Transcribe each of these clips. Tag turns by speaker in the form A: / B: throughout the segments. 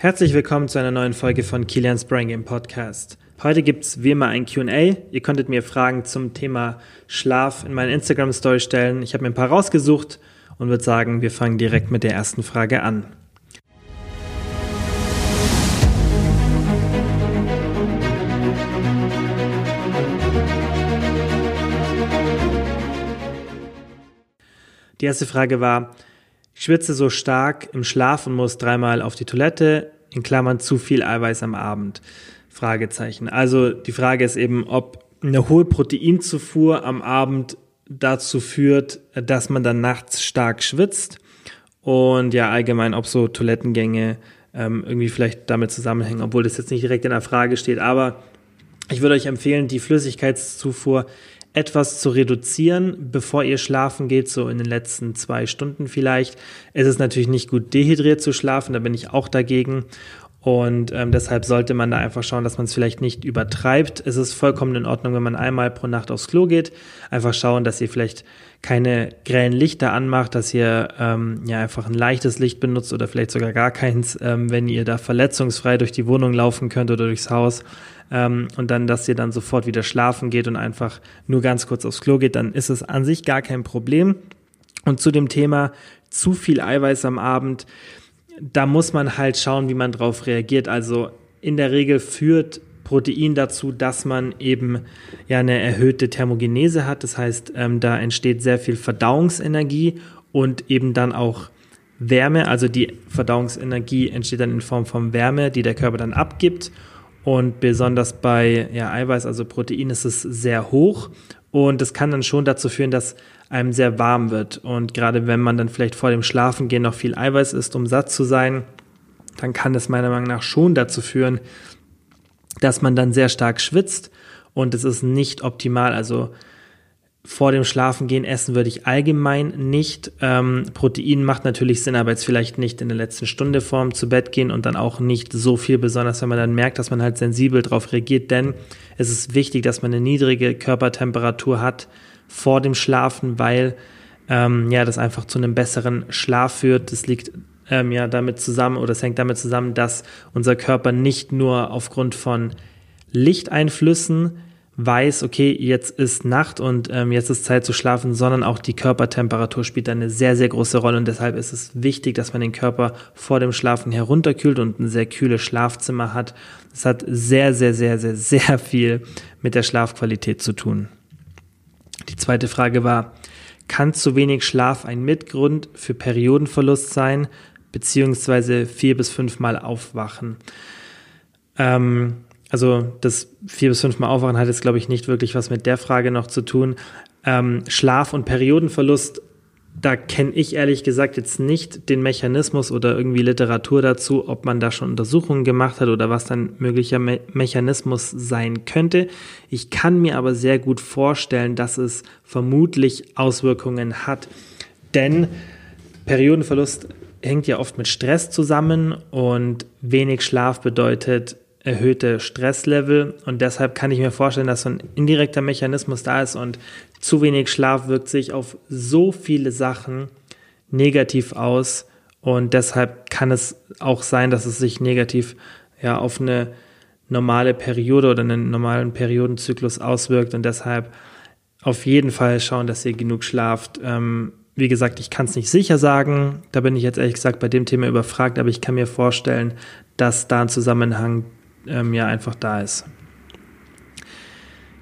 A: Herzlich willkommen zu einer neuen Folge von Kilian's Brain Game Podcast. Heute gibt es wie immer ein QA. Ihr konntet mir Fragen zum Thema Schlaf in meine Instagram Story stellen. Ich habe mir ein paar rausgesucht und würde sagen, wir fangen direkt mit der ersten Frage an. Die erste Frage war, ich schwitze so stark im Schlaf und muss dreimal auf die Toilette, in Klammern zu viel Eiweiß am Abend. Fragezeichen. Also die Frage ist eben, ob eine hohe Proteinzufuhr am Abend dazu führt, dass man dann nachts stark schwitzt und ja allgemein, ob so Toilettengänge ähm, irgendwie vielleicht damit zusammenhängen, obwohl das jetzt nicht direkt in der Frage steht. Aber ich würde euch empfehlen, die Flüssigkeitszufuhr etwas zu reduzieren, bevor ihr schlafen geht, so in den letzten zwei Stunden vielleicht. Es ist natürlich nicht gut, dehydriert zu schlafen, da bin ich auch dagegen. Und ähm, deshalb sollte man da einfach schauen, dass man es vielleicht nicht übertreibt. Es ist vollkommen in Ordnung, wenn man einmal pro Nacht aufs Klo geht. Einfach schauen, dass ihr vielleicht keine grellen Lichter anmacht, dass ihr ähm, ja einfach ein leichtes Licht benutzt oder vielleicht sogar gar keins, ähm, wenn ihr da verletzungsfrei durch die Wohnung laufen könnt oder durchs Haus. Ähm, und dann, dass ihr dann sofort wieder schlafen geht und einfach nur ganz kurz aufs Klo geht, dann ist es an sich gar kein Problem. Und zu dem Thema zu viel Eiweiß am Abend da muss man halt schauen, wie man darauf reagiert. Also in der Regel führt Protein dazu, dass man eben ja eine erhöhte Thermogenese hat. Das heißt, ähm, da entsteht sehr viel Verdauungsenergie und eben dann auch Wärme. Also die Verdauungsenergie entsteht dann in Form von Wärme, die der Körper dann abgibt. Und besonders bei ja, Eiweiß, also Protein, ist es sehr hoch. Und das kann dann schon dazu führen, dass einem sehr warm wird. Und gerade wenn man dann vielleicht vor dem Schlafengehen noch viel Eiweiß isst, um satt zu sein, dann kann das meiner Meinung nach schon dazu führen, dass man dann sehr stark schwitzt und es ist nicht optimal. Also vor dem Schlafengehen essen würde ich allgemein nicht. Ähm, Protein macht natürlich Sinn, aber jetzt vielleicht nicht in der letzten Stunde vorm zu Bett gehen und dann auch nicht so viel, besonders wenn man dann merkt, dass man halt sensibel darauf reagiert, denn es ist wichtig, dass man eine niedrige Körpertemperatur hat, vor dem Schlafen, weil ähm, ja das einfach zu einem besseren Schlaf führt. Das liegt ähm, ja damit zusammen oder es hängt damit zusammen, dass unser Körper nicht nur aufgrund von Lichteinflüssen weiß, okay, jetzt ist Nacht und ähm, jetzt ist Zeit zu schlafen, sondern auch die Körpertemperatur spielt eine sehr, sehr große Rolle und deshalb ist es wichtig, dass man den Körper vor dem Schlafen herunterkühlt und ein sehr kühles Schlafzimmer hat. Das hat sehr, sehr, sehr, sehr, sehr viel mit der Schlafqualität zu tun. Die zweite Frage war, kann zu wenig Schlaf ein Mitgrund für Periodenverlust sein, beziehungsweise vier bis fünfmal aufwachen? Ähm, also das vier bis fünfmal aufwachen hat jetzt, glaube ich, nicht wirklich was mit der Frage noch zu tun. Ähm, Schlaf und Periodenverlust da kenne ich ehrlich gesagt jetzt nicht den Mechanismus oder irgendwie Literatur dazu, ob man da schon Untersuchungen gemacht hat oder was dann möglicher Me Mechanismus sein könnte. Ich kann mir aber sehr gut vorstellen, dass es vermutlich Auswirkungen hat, denn Periodenverlust hängt ja oft mit Stress zusammen und wenig Schlaf bedeutet erhöhte Stresslevel und deshalb kann ich mir vorstellen, dass so ein indirekter Mechanismus da ist und zu wenig Schlaf wirkt sich auf so viele Sachen negativ aus und deshalb kann es auch sein, dass es sich negativ ja auf eine normale Periode oder einen normalen Periodenzyklus auswirkt und deshalb auf jeden Fall schauen, dass ihr genug schlaft. Ähm, wie gesagt, ich kann es nicht sicher sagen. Da bin ich jetzt ehrlich gesagt bei dem Thema überfragt, aber ich kann mir vorstellen, dass da ein Zusammenhang ähm, ja einfach da ist.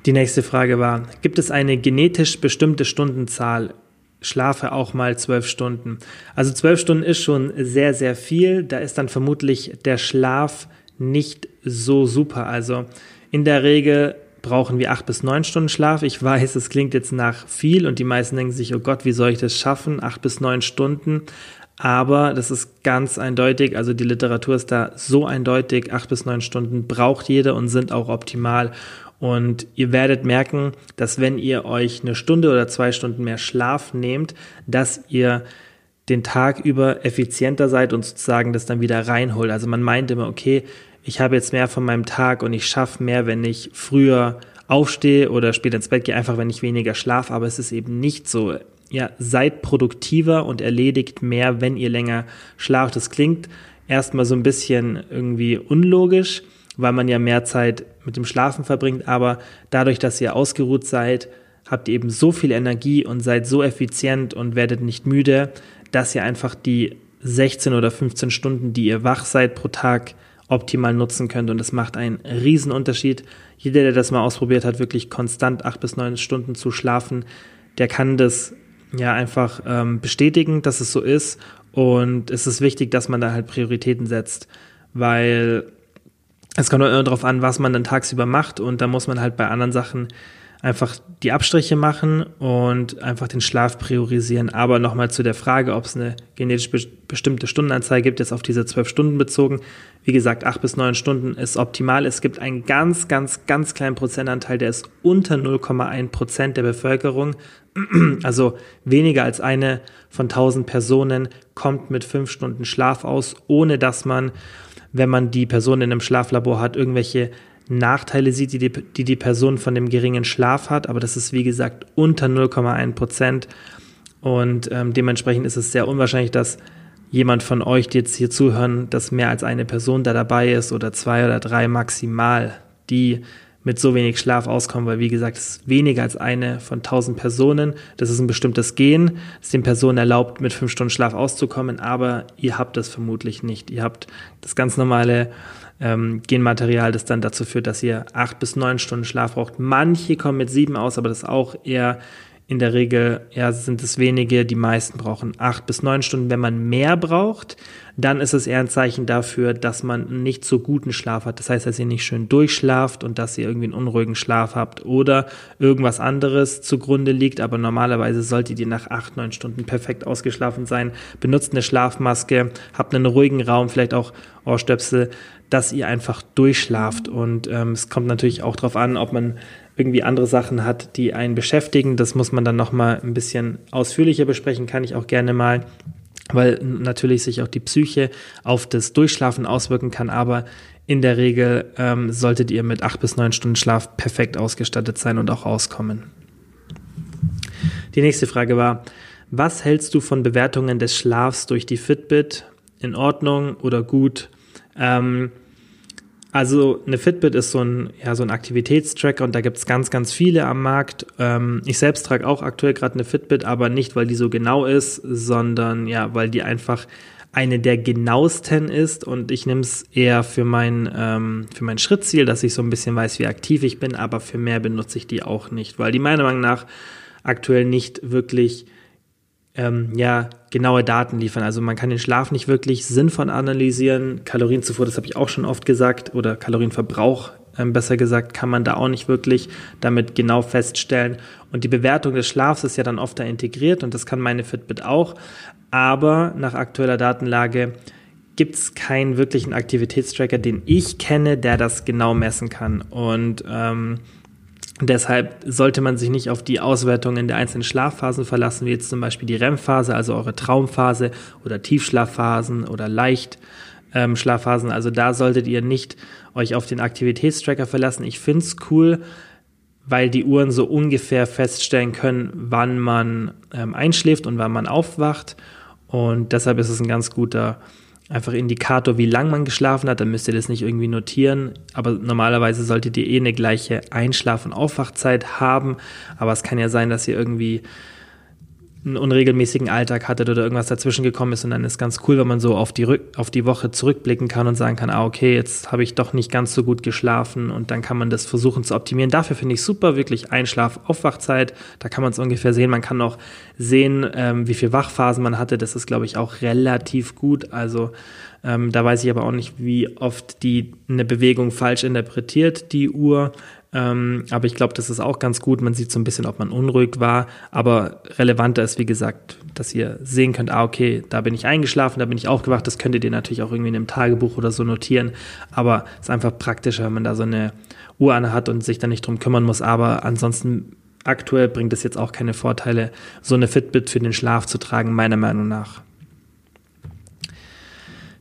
A: Die nächste Frage war, gibt es eine genetisch bestimmte Stundenzahl? Schlafe auch mal zwölf Stunden. Also zwölf Stunden ist schon sehr, sehr viel. Da ist dann vermutlich der Schlaf nicht so super. Also in der Regel brauchen wir acht bis neun Stunden Schlaf. Ich weiß, es klingt jetzt nach viel und die meisten denken sich, oh Gott, wie soll ich das schaffen? Acht bis neun Stunden. Aber das ist ganz eindeutig, also die Literatur ist da so eindeutig, acht bis neun Stunden braucht jeder und sind auch optimal. Und ihr werdet merken, dass wenn ihr euch eine Stunde oder zwei Stunden mehr Schlaf nehmt, dass ihr den Tag über effizienter seid und sozusagen das dann wieder reinholt. Also man meint immer, okay, ich habe jetzt mehr von meinem Tag und ich schaffe mehr, wenn ich früher aufstehe oder später ins Bett gehe, einfach wenn ich weniger schlafe, aber es ist eben nicht so ja, seid produktiver und erledigt mehr, wenn ihr länger schlaft. Das klingt erstmal so ein bisschen irgendwie unlogisch, weil man ja mehr Zeit mit dem Schlafen verbringt, aber dadurch, dass ihr ausgeruht seid, habt ihr eben so viel Energie und seid so effizient und werdet nicht müde, dass ihr einfach die 16 oder 15 Stunden, die ihr wach seid pro Tag, optimal nutzen könnt. Und das macht einen riesen Unterschied. Jeder, der das mal ausprobiert hat, wirklich konstant acht bis neun Stunden zu schlafen, der kann das ja einfach ähm, bestätigen, dass es so ist. Und es ist wichtig, dass man da halt Prioritäten setzt, weil es kommt immer darauf an, was man dann tagsüber macht. Und da muss man halt bei anderen Sachen einfach die Abstriche machen und einfach den Schlaf priorisieren. Aber nochmal zu der Frage, ob es eine genetisch be bestimmte Stundenanzahl gibt, jetzt auf diese zwölf Stunden bezogen. Wie gesagt, acht bis neun Stunden ist optimal. Es gibt einen ganz, ganz, ganz kleinen Prozentanteil, der ist unter 0,1 Prozent der Bevölkerung. Also weniger als eine von tausend Personen kommt mit fünf Stunden Schlaf aus, ohne dass man, wenn man die Person in einem Schlaflabor hat, irgendwelche Nachteile sieht, die die, die die Person von dem geringen Schlaf hat, aber das ist wie gesagt unter 0,1 Prozent. Und ähm, dementsprechend ist es sehr unwahrscheinlich, dass jemand von euch, die jetzt hier zuhören, dass mehr als eine Person da dabei ist oder zwei oder drei maximal, die mit so wenig Schlaf auskommen, weil wie gesagt, es ist weniger als eine von tausend Personen. Das ist ein bestimmtes Gen, das den Personen erlaubt, mit fünf Stunden Schlaf auszukommen, aber ihr habt das vermutlich nicht. Ihr habt das ganz normale ähm, Genmaterial, das dann dazu führt, dass ihr acht bis neun Stunden Schlaf braucht. Manche kommen mit sieben aus, aber das ist auch eher in der Regel ja, sind es wenige, die meisten brauchen acht bis neun Stunden. Wenn man mehr braucht, dann ist es eher ein Zeichen dafür, dass man nicht so guten Schlaf hat. Das heißt, dass ihr nicht schön durchschlaft und dass ihr irgendwie einen unruhigen Schlaf habt oder irgendwas anderes zugrunde liegt. Aber normalerweise solltet ihr nach acht, neun Stunden perfekt ausgeschlafen sein. Benutzt eine Schlafmaske, habt einen ruhigen Raum, vielleicht auch Ohrstöpsel, dass ihr einfach durchschlaft. Und ähm, es kommt natürlich auch darauf an, ob man irgendwie andere Sachen hat, die einen beschäftigen. Das muss man dann nochmal ein bisschen ausführlicher besprechen, kann ich auch gerne mal, weil natürlich sich auch die Psyche auf das Durchschlafen auswirken kann, aber in der Regel ähm, solltet ihr mit acht bis neun Stunden Schlaf perfekt ausgestattet sein und auch auskommen. Die nächste Frage war, was hältst du von Bewertungen des Schlafs durch die Fitbit? In Ordnung oder gut? Ähm, also eine Fitbit ist so ein, ja, so ein Aktivitätstracker und da gibt es ganz, ganz viele am Markt. Ähm, ich selbst trage auch aktuell gerade eine Fitbit, aber nicht, weil die so genau ist, sondern ja, weil die einfach eine der genauesten ist und ich nehme es eher für mein, ähm, für mein Schrittziel, dass ich so ein bisschen weiß, wie aktiv ich bin, aber für mehr benutze ich die auch nicht, weil die meiner Meinung nach aktuell nicht wirklich ähm, ja, genaue Daten liefern. Also man kann den Schlaf nicht wirklich sinnvoll analysieren. Kalorienzufuhr, das habe ich auch schon oft gesagt, oder Kalorienverbrauch, ähm, besser gesagt, kann man da auch nicht wirklich damit genau feststellen. Und die Bewertung des Schlafs ist ja dann oft da integriert und das kann meine Fitbit auch. Aber nach aktueller Datenlage gibt es keinen wirklichen Aktivitätstracker, den ich kenne, der das genau messen kann. Und ähm, Deshalb sollte man sich nicht auf die Auswertungen der einzelnen Schlafphasen verlassen, wie jetzt zum Beispiel die REM-Phase, also eure Traumphase oder Tiefschlafphasen oder Leichtschlafphasen. Ähm, also da solltet ihr nicht euch auf den Aktivitätstracker verlassen. Ich finde es cool, weil die Uhren so ungefähr feststellen können, wann man ähm, einschläft und wann man aufwacht. Und deshalb ist es ein ganz guter einfach Indikator, wie lang man geschlafen hat, dann müsst ihr das nicht irgendwie notieren. Aber normalerweise solltet ihr eh eine gleiche Einschlaf- und Aufwachzeit haben. Aber es kann ja sein, dass ihr irgendwie einen unregelmäßigen Alltag hattet oder irgendwas dazwischen gekommen ist und dann ist ganz cool, wenn man so auf die, Rück auf die Woche zurückblicken kann und sagen kann, ah, okay, jetzt habe ich doch nicht ganz so gut geschlafen und dann kann man das versuchen zu optimieren. Dafür finde ich super, wirklich Einschlaf, Aufwachzeit, da kann man es ungefähr sehen. Man kann auch sehen, ähm, wie viel Wachphasen man hatte. Das ist, glaube ich, auch relativ gut. Also ähm, da weiß ich aber auch nicht, wie oft die eine Bewegung falsch interpretiert, die Uhr. Ähm, aber ich glaube, das ist auch ganz gut. Man sieht so ein bisschen, ob man unruhig war. Aber relevanter ist, wie gesagt, dass ihr sehen könnt, ah, okay, da bin ich eingeschlafen, da bin ich aufgewacht. Das könntet ihr natürlich auch irgendwie in einem Tagebuch oder so notieren. Aber es ist einfach praktischer, wenn man da so eine Uhr an hat und sich da nicht drum kümmern muss. Aber ansonsten aktuell bringt es jetzt auch keine Vorteile, so eine Fitbit für den Schlaf zu tragen, meiner Meinung nach.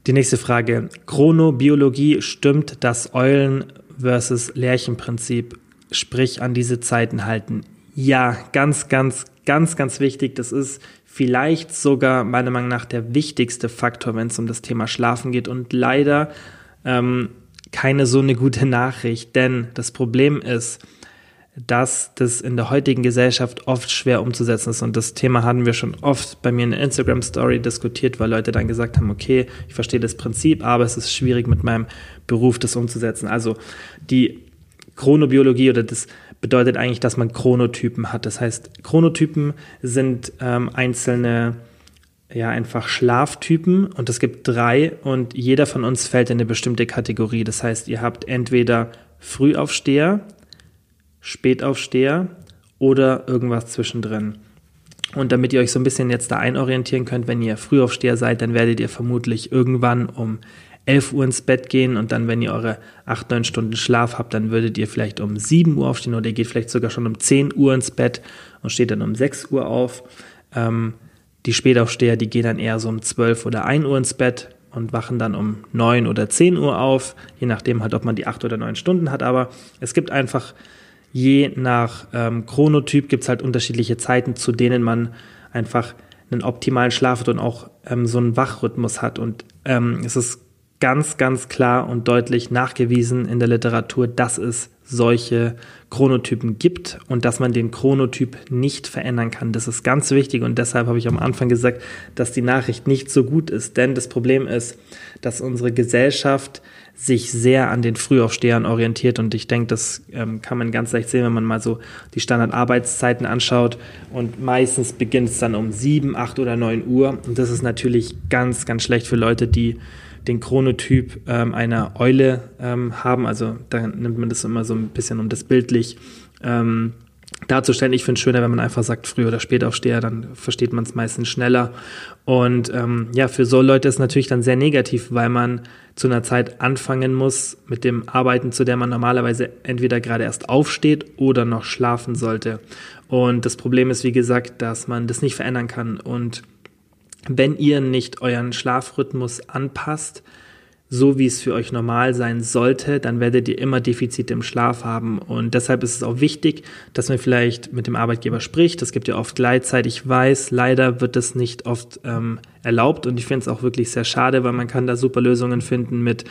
A: Die nächste Frage. Chronobiologie stimmt das Eulen versus Lärchenprinzip, sprich an diese Zeiten halten. Ja, ganz, ganz, ganz, ganz wichtig. Das ist vielleicht sogar meiner Meinung nach der wichtigste Faktor, wenn es um das Thema Schlafen geht und leider ähm, keine so eine gute Nachricht, denn das Problem ist, dass das in der heutigen Gesellschaft oft schwer umzusetzen ist. Und das Thema hatten wir schon oft bei mir in der Instagram-Story diskutiert, weil Leute dann gesagt haben, okay, ich verstehe das Prinzip, aber es ist schwierig mit meinem Beruf das umzusetzen. Also die Chronobiologie oder das bedeutet eigentlich, dass man Chronotypen hat. Das heißt, Chronotypen sind ähm, einzelne ja einfach Schlaftypen und es gibt drei und jeder von uns fällt in eine bestimmte Kategorie. Das heißt, ihr habt entweder Frühaufsteher, Spätaufsteher oder irgendwas zwischendrin. Und damit ihr euch so ein bisschen jetzt da einorientieren könnt, wenn ihr Frühaufsteher seid, dann werdet ihr vermutlich irgendwann um 11 Uhr ins Bett gehen und dann, wenn ihr eure 8, 9 Stunden Schlaf habt, dann würdet ihr vielleicht um 7 Uhr aufstehen oder ihr geht vielleicht sogar schon um 10 Uhr ins Bett und steht dann um 6 Uhr auf. Ähm, die Spätaufsteher, die gehen dann eher so um 12 oder 1 Uhr ins Bett und wachen dann um 9 oder 10 Uhr auf, je nachdem halt, ob man die 8 oder 9 Stunden hat. Aber es gibt einfach, je nach ähm, Chronotyp, gibt es halt unterschiedliche Zeiten, zu denen man einfach einen optimalen Schlaf hat und auch ähm, so einen Wachrhythmus hat. Und ähm, es ist ganz, ganz klar und deutlich nachgewiesen in der Literatur, dass es solche Chronotypen gibt und dass man den Chronotyp nicht verändern kann. Das ist ganz wichtig und deshalb habe ich am Anfang gesagt, dass die Nachricht nicht so gut ist. Denn das Problem ist, dass unsere Gesellschaft sich sehr an den Frühaufstehern orientiert und ich denke, das ähm, kann man ganz leicht sehen, wenn man mal so die Standardarbeitszeiten anschaut und meistens beginnt es dann um sieben, acht oder neun Uhr und das ist natürlich ganz, ganz schlecht für Leute, die den Chronotyp ähm, einer Eule ähm, haben. Also da nimmt man das immer so ein bisschen, um das bildlich ähm, darzustellen. Ich finde es schöner, wenn man einfach sagt, früh oder spät aufsteher, dann versteht man es meistens schneller. Und ähm, ja, für so Leute ist es natürlich dann sehr negativ, weil man zu einer Zeit anfangen muss mit dem Arbeiten, zu der man normalerweise entweder gerade erst aufsteht oder noch schlafen sollte. Und das Problem ist, wie gesagt, dass man das nicht verändern kann. Und wenn ihr nicht euren Schlafrhythmus anpasst, so wie es für euch normal sein sollte, dann werdet ihr immer Defizite im Schlaf haben. Und deshalb ist es auch wichtig, dass man vielleicht mit dem Arbeitgeber spricht. Es gibt ja oft Gleitzeit. Ich weiß, leider wird das nicht oft ähm, erlaubt. Und ich finde es auch wirklich sehr schade, weil man kann da super Lösungen finden mit,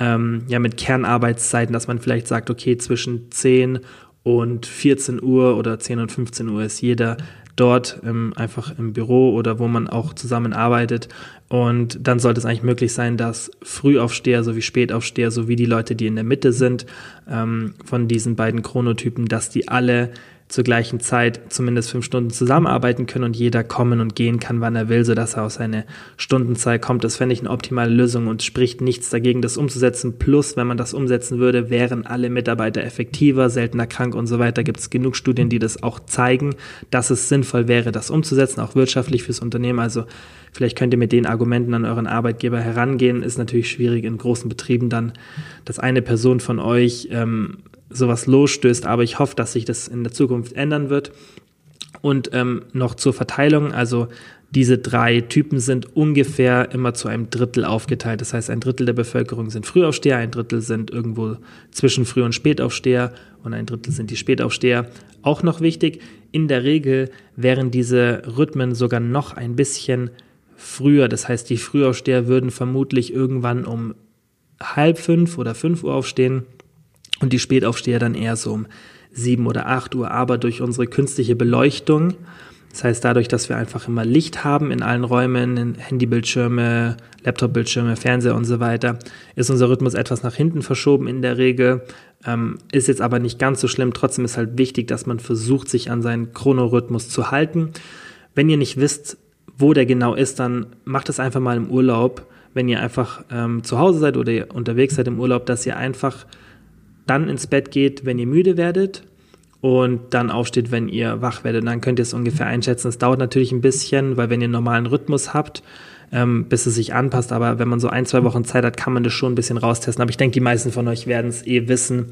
A: ähm, ja, mit Kernarbeitszeiten, dass man vielleicht sagt, okay, zwischen 10 und 14 Uhr oder 10 und 15 Uhr ist jeder dort ähm, einfach im Büro oder wo man auch zusammenarbeitet. Und dann sollte es eigentlich möglich sein, dass Frühaufsteher sowie Spätaufsteher sowie die Leute, die in der Mitte sind, ähm, von diesen beiden Chronotypen, dass die alle zur gleichen Zeit zumindest fünf Stunden zusammenarbeiten können und jeder kommen und gehen kann, wann er will, sodass er aus seiner Stundenzeit kommt. Das fände ich eine optimale Lösung und spricht nichts dagegen, das umzusetzen. Plus, wenn man das umsetzen würde, wären alle Mitarbeiter effektiver, seltener krank und so weiter. Gibt es genug Studien, die das auch zeigen, dass es sinnvoll wäre, das umzusetzen, auch wirtschaftlich fürs Unternehmen. Also vielleicht könnt ihr mit den Argumenten an euren Arbeitgeber herangehen. Ist natürlich schwierig in großen Betrieben dann, dass eine Person von euch ähm, sowas losstößt, aber ich hoffe, dass sich das in der Zukunft ändern wird. Und ähm, noch zur Verteilung, also diese drei Typen sind ungefähr immer zu einem Drittel aufgeteilt. Das heißt, ein Drittel der Bevölkerung sind Frühaufsteher, ein Drittel sind irgendwo zwischen Früh- und Spätaufsteher und ein Drittel sind die Spätaufsteher. Auch noch wichtig, in der Regel wären diese Rhythmen sogar noch ein bisschen früher. Das heißt, die Frühaufsteher würden vermutlich irgendwann um halb fünf oder fünf Uhr aufstehen und die Spätaufsteher dann eher so um sieben oder acht Uhr. Aber durch unsere künstliche Beleuchtung, das heißt dadurch, dass wir einfach immer Licht haben in allen Räumen, in Handybildschirme, Laptopbildschirme, Fernseher und so weiter, ist unser Rhythmus etwas nach hinten verschoben in der Regel. Ähm, ist jetzt aber nicht ganz so schlimm. Trotzdem ist halt wichtig, dass man versucht, sich an seinen Chronorhythmus zu halten. Wenn ihr nicht wisst, wo der genau ist, dann macht es einfach mal im Urlaub, wenn ihr einfach ähm, zu Hause seid oder ihr unterwegs seid im Urlaub, dass ihr einfach dann ins Bett geht, wenn ihr müde werdet und dann aufsteht, wenn ihr wach werdet. Dann könnt ihr es ungefähr einschätzen. Es dauert natürlich ein bisschen, weil wenn ihr einen normalen Rhythmus habt, ähm, bis es sich anpasst. Aber wenn man so ein, zwei Wochen Zeit hat, kann man das schon ein bisschen raustesten. Aber ich denke, die meisten von euch werden es eh wissen.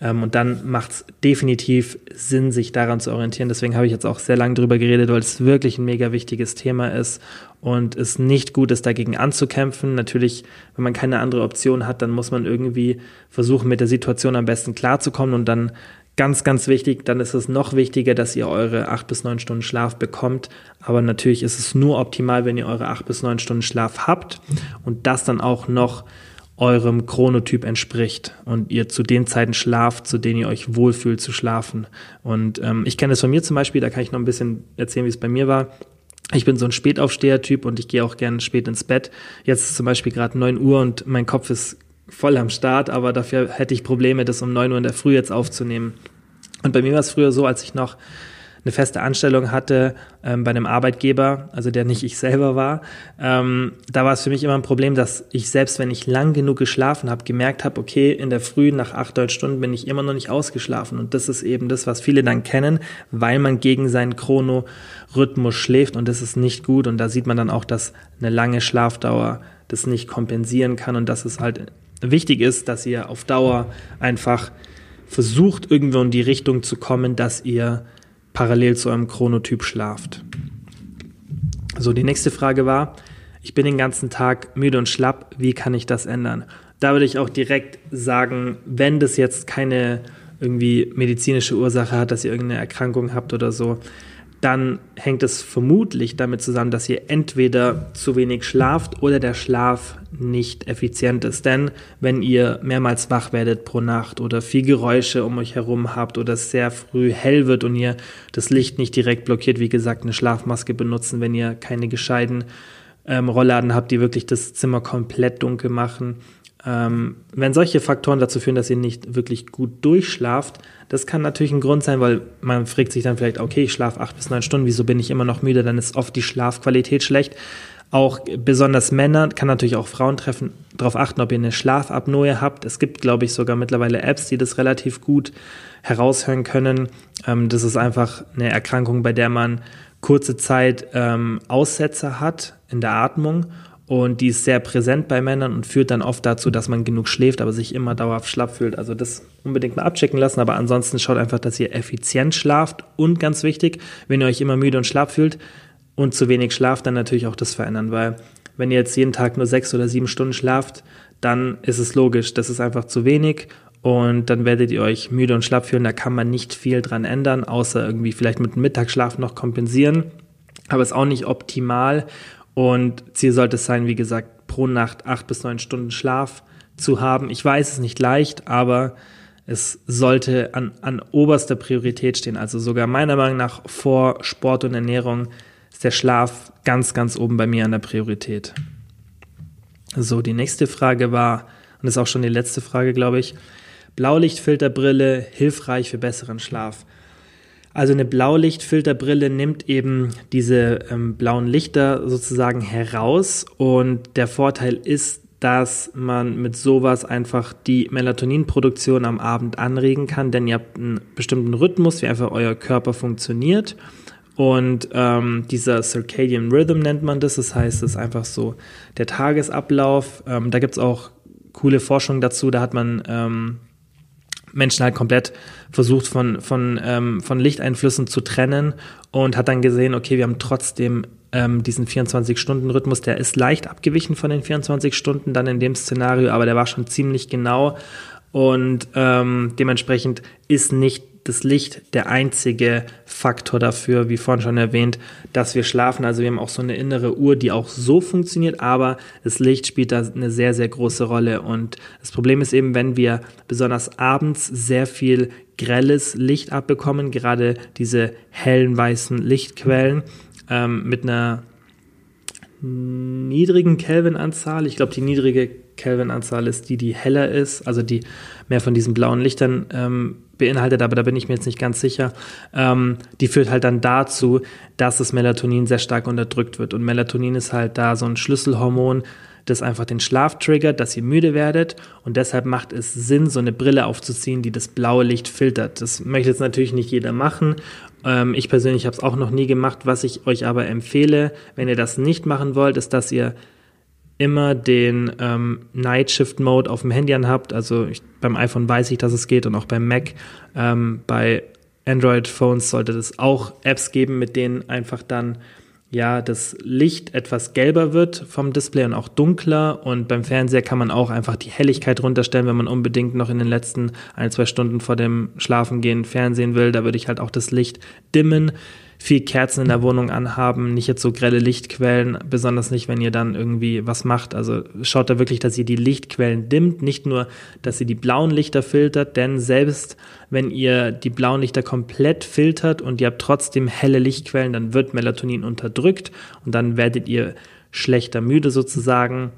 A: Ähm, und dann macht es definitiv Sinn, sich daran zu orientieren. Deswegen habe ich jetzt auch sehr lange drüber geredet, weil es wirklich ein mega wichtiges Thema ist und es nicht gut ist, dagegen anzukämpfen. Natürlich, wenn man keine andere Option hat, dann muss man irgendwie versuchen, mit der Situation am besten klarzukommen und dann Ganz, ganz wichtig, dann ist es noch wichtiger, dass ihr eure acht bis neun Stunden Schlaf bekommt. Aber natürlich ist es nur optimal, wenn ihr eure acht bis neun Stunden Schlaf habt und das dann auch noch eurem Chronotyp entspricht und ihr zu den Zeiten schlaft, zu denen ihr euch wohlfühlt zu schlafen. Und ähm, ich kenne es von mir zum Beispiel, da kann ich noch ein bisschen erzählen, wie es bei mir war. Ich bin so ein Spätaufsteher-Typ und ich gehe auch gerne spät ins Bett. Jetzt ist zum Beispiel gerade neun Uhr und mein Kopf ist voll am Start, aber dafür hätte ich Probleme, das um neun Uhr in der Früh jetzt aufzunehmen. Und bei mir war es früher so, als ich noch eine feste Anstellung hatte ähm, bei einem Arbeitgeber, also der nicht ich selber war, ähm, da war es für mich immer ein Problem, dass ich selbst, wenn ich lang genug geschlafen habe, gemerkt habe, okay, in der Früh nach acht, neun Stunden bin ich immer noch nicht ausgeschlafen. Und das ist eben das, was viele dann kennen, weil man gegen seinen Chronorhythmus schläft und das ist nicht gut. Und da sieht man dann auch, dass eine lange Schlafdauer das nicht kompensieren kann und dass es halt wichtig ist, dass ihr auf Dauer einfach versucht, irgendwo in die Richtung zu kommen, dass ihr parallel zu eurem Chronotyp schlaft. So, die nächste Frage war, ich bin den ganzen Tag müde und schlapp, wie kann ich das ändern? Da würde ich auch direkt sagen, wenn das jetzt keine irgendwie medizinische Ursache hat, dass ihr irgendeine Erkrankung habt oder so, dann hängt es vermutlich damit zusammen, dass ihr entweder zu wenig schlaft oder der Schlaf nicht effizient ist. Denn wenn ihr mehrmals wach werdet pro Nacht oder viel Geräusche um euch herum habt oder es sehr früh hell wird und ihr das Licht nicht direkt blockiert, wie gesagt, eine Schlafmaske benutzen, wenn ihr keine gescheiten ähm, Rollladen habt, die wirklich das Zimmer komplett dunkel machen. Ähm, wenn solche Faktoren dazu führen, dass ihr nicht wirklich gut durchschlaft, das kann natürlich ein Grund sein, weil man fragt sich dann vielleicht, okay, ich schlafe acht bis neun Stunden, wieso bin ich immer noch müde? Dann ist oft die Schlafqualität schlecht. Auch besonders Männer, kann natürlich auch Frauen treffen, darauf achten, ob ihr eine Schlafapnoe habt. Es gibt, glaube ich, sogar mittlerweile Apps, die das relativ gut heraushören können. Ähm, das ist einfach eine Erkrankung, bei der man kurze Zeit ähm, Aussetzer hat in der Atmung und die ist sehr präsent bei Männern und führt dann oft dazu, dass man genug schläft, aber sich immer dauerhaft schlapp fühlt. Also das unbedingt mal abchecken lassen, aber ansonsten schaut einfach, dass ihr effizient schlaft und ganz wichtig, wenn ihr euch immer müde und schlapp fühlt und zu wenig schlaft, dann natürlich auch das verändern, weil wenn ihr jetzt jeden Tag nur sechs oder sieben Stunden schlaft, dann ist es logisch, das ist einfach zu wenig und dann werdet ihr euch müde und schlapp fühlen. Da kann man nicht viel dran ändern, außer irgendwie vielleicht mit dem Mittagsschlaf noch kompensieren. Aber ist auch nicht optimal und Ziel sollte es sein, wie gesagt, pro Nacht acht bis neun Stunden Schlaf zu haben. Ich weiß, es ist nicht leicht, aber es sollte an, an oberster Priorität stehen. Also sogar meiner Meinung nach vor Sport und Ernährung ist der Schlaf ganz, ganz oben bei mir an der Priorität. So, die nächste Frage war, und das ist auch schon die letzte Frage, glaube ich, Blaulichtfilterbrille hilfreich für besseren Schlaf. Also eine Blaulichtfilterbrille nimmt eben diese ähm, blauen Lichter sozusagen heraus und der Vorteil ist, dass man mit sowas einfach die Melatoninproduktion am Abend anregen kann, denn ihr habt einen bestimmten Rhythmus, wie einfach euer Körper funktioniert. Und ähm, dieser Circadian Rhythm nennt man das, das heißt, es ist einfach so der Tagesablauf. Ähm, da gibt es auch coole Forschung dazu, da hat man ähm, Menschen halt komplett versucht von, von, ähm, von Lichteinflüssen zu trennen und hat dann gesehen, okay, wir haben trotzdem ähm, diesen 24-Stunden-Rhythmus, der ist leicht abgewichen von den 24 Stunden dann in dem Szenario, aber der war schon ziemlich genau und ähm, dementsprechend ist nicht das Licht der einzige Faktor dafür, wie vorhin schon erwähnt, dass wir schlafen. Also wir haben auch so eine innere Uhr, die auch so funktioniert, aber das Licht spielt da eine sehr, sehr große Rolle. Und das Problem ist eben, wenn wir besonders abends sehr viel grelles Licht abbekommen, gerade diese hellen weißen Lichtquellen ähm, mit einer niedrigen Kelvin-Anzahl. Ich glaube, die niedrige Kelvin-Anzahl ist die, die heller ist, also die mehr von diesen blauen Lichtern ähm, beinhaltet, aber da bin ich mir jetzt nicht ganz sicher. Ähm, die führt halt dann dazu, dass das Melatonin sehr stark unterdrückt wird. Und Melatonin ist halt da so ein Schlüsselhormon, das einfach den Schlaf triggert, dass ihr müde werdet. Und deshalb macht es Sinn, so eine Brille aufzuziehen, die das blaue Licht filtert. Das möchte jetzt natürlich nicht jeder machen. Ähm, ich persönlich habe es auch noch nie gemacht. Was ich euch aber empfehle, wenn ihr das nicht machen wollt, ist, dass ihr immer den ähm, Night Shift Mode auf dem Handy anhabt. Also ich, beim iPhone weiß ich, dass es geht und auch beim Mac. Ähm, bei Android Phones sollte es auch Apps geben, mit denen einfach dann ja, das Licht etwas gelber wird vom Display und auch dunkler. Und beim Fernseher kann man auch einfach die Helligkeit runterstellen, wenn man unbedingt noch in den letzten ein, zwei Stunden vor dem Schlafengehen Fernsehen will. Da würde ich halt auch das Licht dimmen viel Kerzen in der Wohnung anhaben, nicht jetzt so grelle Lichtquellen, besonders nicht, wenn ihr dann irgendwie was macht. Also schaut da wirklich, dass ihr die Lichtquellen dimmt, nicht nur, dass ihr die blauen Lichter filtert, denn selbst wenn ihr die blauen Lichter komplett filtert und ihr habt trotzdem helle Lichtquellen, dann wird Melatonin unterdrückt und dann werdet ihr schlechter müde sozusagen.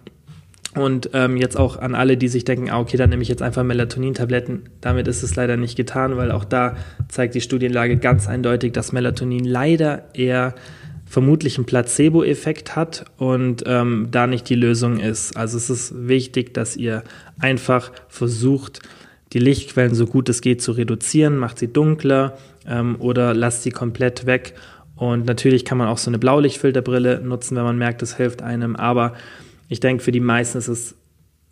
A: Und ähm, jetzt auch an alle, die sich denken, ah, okay, dann nehme ich jetzt einfach Melatonin-Tabletten. Damit ist es leider nicht getan, weil auch da zeigt die Studienlage ganz eindeutig, dass Melatonin leider eher vermutlich einen Placebo-Effekt hat und ähm, da nicht die Lösung ist. Also es ist wichtig, dass ihr einfach versucht, die Lichtquellen so gut es geht zu reduzieren, macht sie dunkler ähm, oder lasst sie komplett weg. Und natürlich kann man auch so eine Blaulichtfilterbrille nutzen, wenn man merkt, es hilft einem, aber ich denke, für die meisten ist es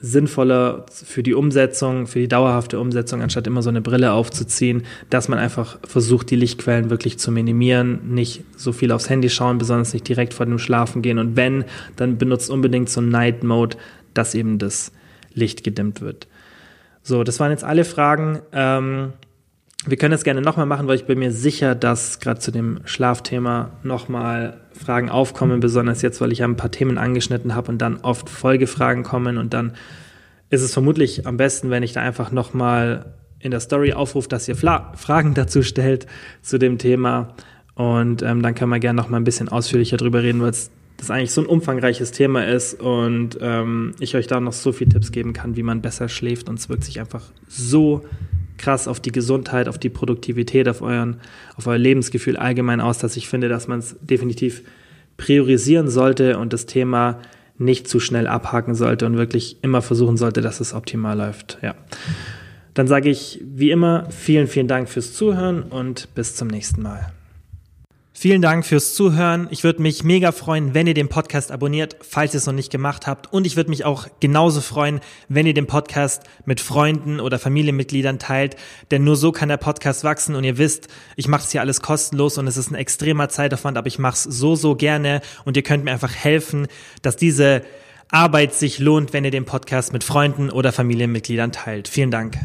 A: sinnvoller für die Umsetzung, für die dauerhafte Umsetzung, anstatt immer so eine Brille aufzuziehen, dass man einfach versucht, die Lichtquellen wirklich zu minimieren, nicht so viel aufs Handy schauen, besonders nicht direkt vor dem Schlafen gehen. Und wenn, dann benutzt unbedingt so Night Mode, dass eben das Licht gedimmt wird. So, das waren jetzt alle Fragen. Ähm, wir können es gerne nochmal machen, weil ich bin mir sicher, dass gerade zu dem Schlafthema nochmal Fragen aufkommen, besonders jetzt, weil ich ja ein paar Themen angeschnitten habe und dann oft Folgefragen kommen und dann ist es vermutlich am besten, wenn ich da einfach nochmal in der Story aufrufe, dass ihr Fla Fragen dazu stellt zu dem Thema. Und ähm, dann können wir gerne nochmal ein bisschen ausführlicher drüber reden, weil das eigentlich so ein umfangreiches Thema ist und ähm, ich euch da noch so viele Tipps geben kann, wie man besser schläft und es wirkt sich einfach so krass auf die Gesundheit, auf die Produktivität, auf euren, auf euer Lebensgefühl allgemein aus, dass ich finde, dass man es definitiv priorisieren sollte und das Thema nicht zu schnell abhaken sollte und wirklich immer versuchen sollte, dass es optimal läuft. Ja. Dann sage ich wie immer vielen, vielen Dank fürs Zuhören und bis zum nächsten Mal. Vielen Dank fürs Zuhören. Ich würde mich mega freuen, wenn ihr den Podcast abonniert, falls ihr es noch nicht gemacht habt. Und ich würde mich auch genauso freuen, wenn ihr den Podcast mit Freunden oder Familienmitgliedern teilt. Denn nur so kann der Podcast wachsen. Und ihr wisst, ich mache es hier alles kostenlos und es ist ein extremer Zeitaufwand, aber ich mache es so, so gerne. Und ihr könnt mir einfach helfen, dass diese Arbeit sich lohnt, wenn ihr den Podcast mit Freunden oder Familienmitgliedern teilt. Vielen Dank.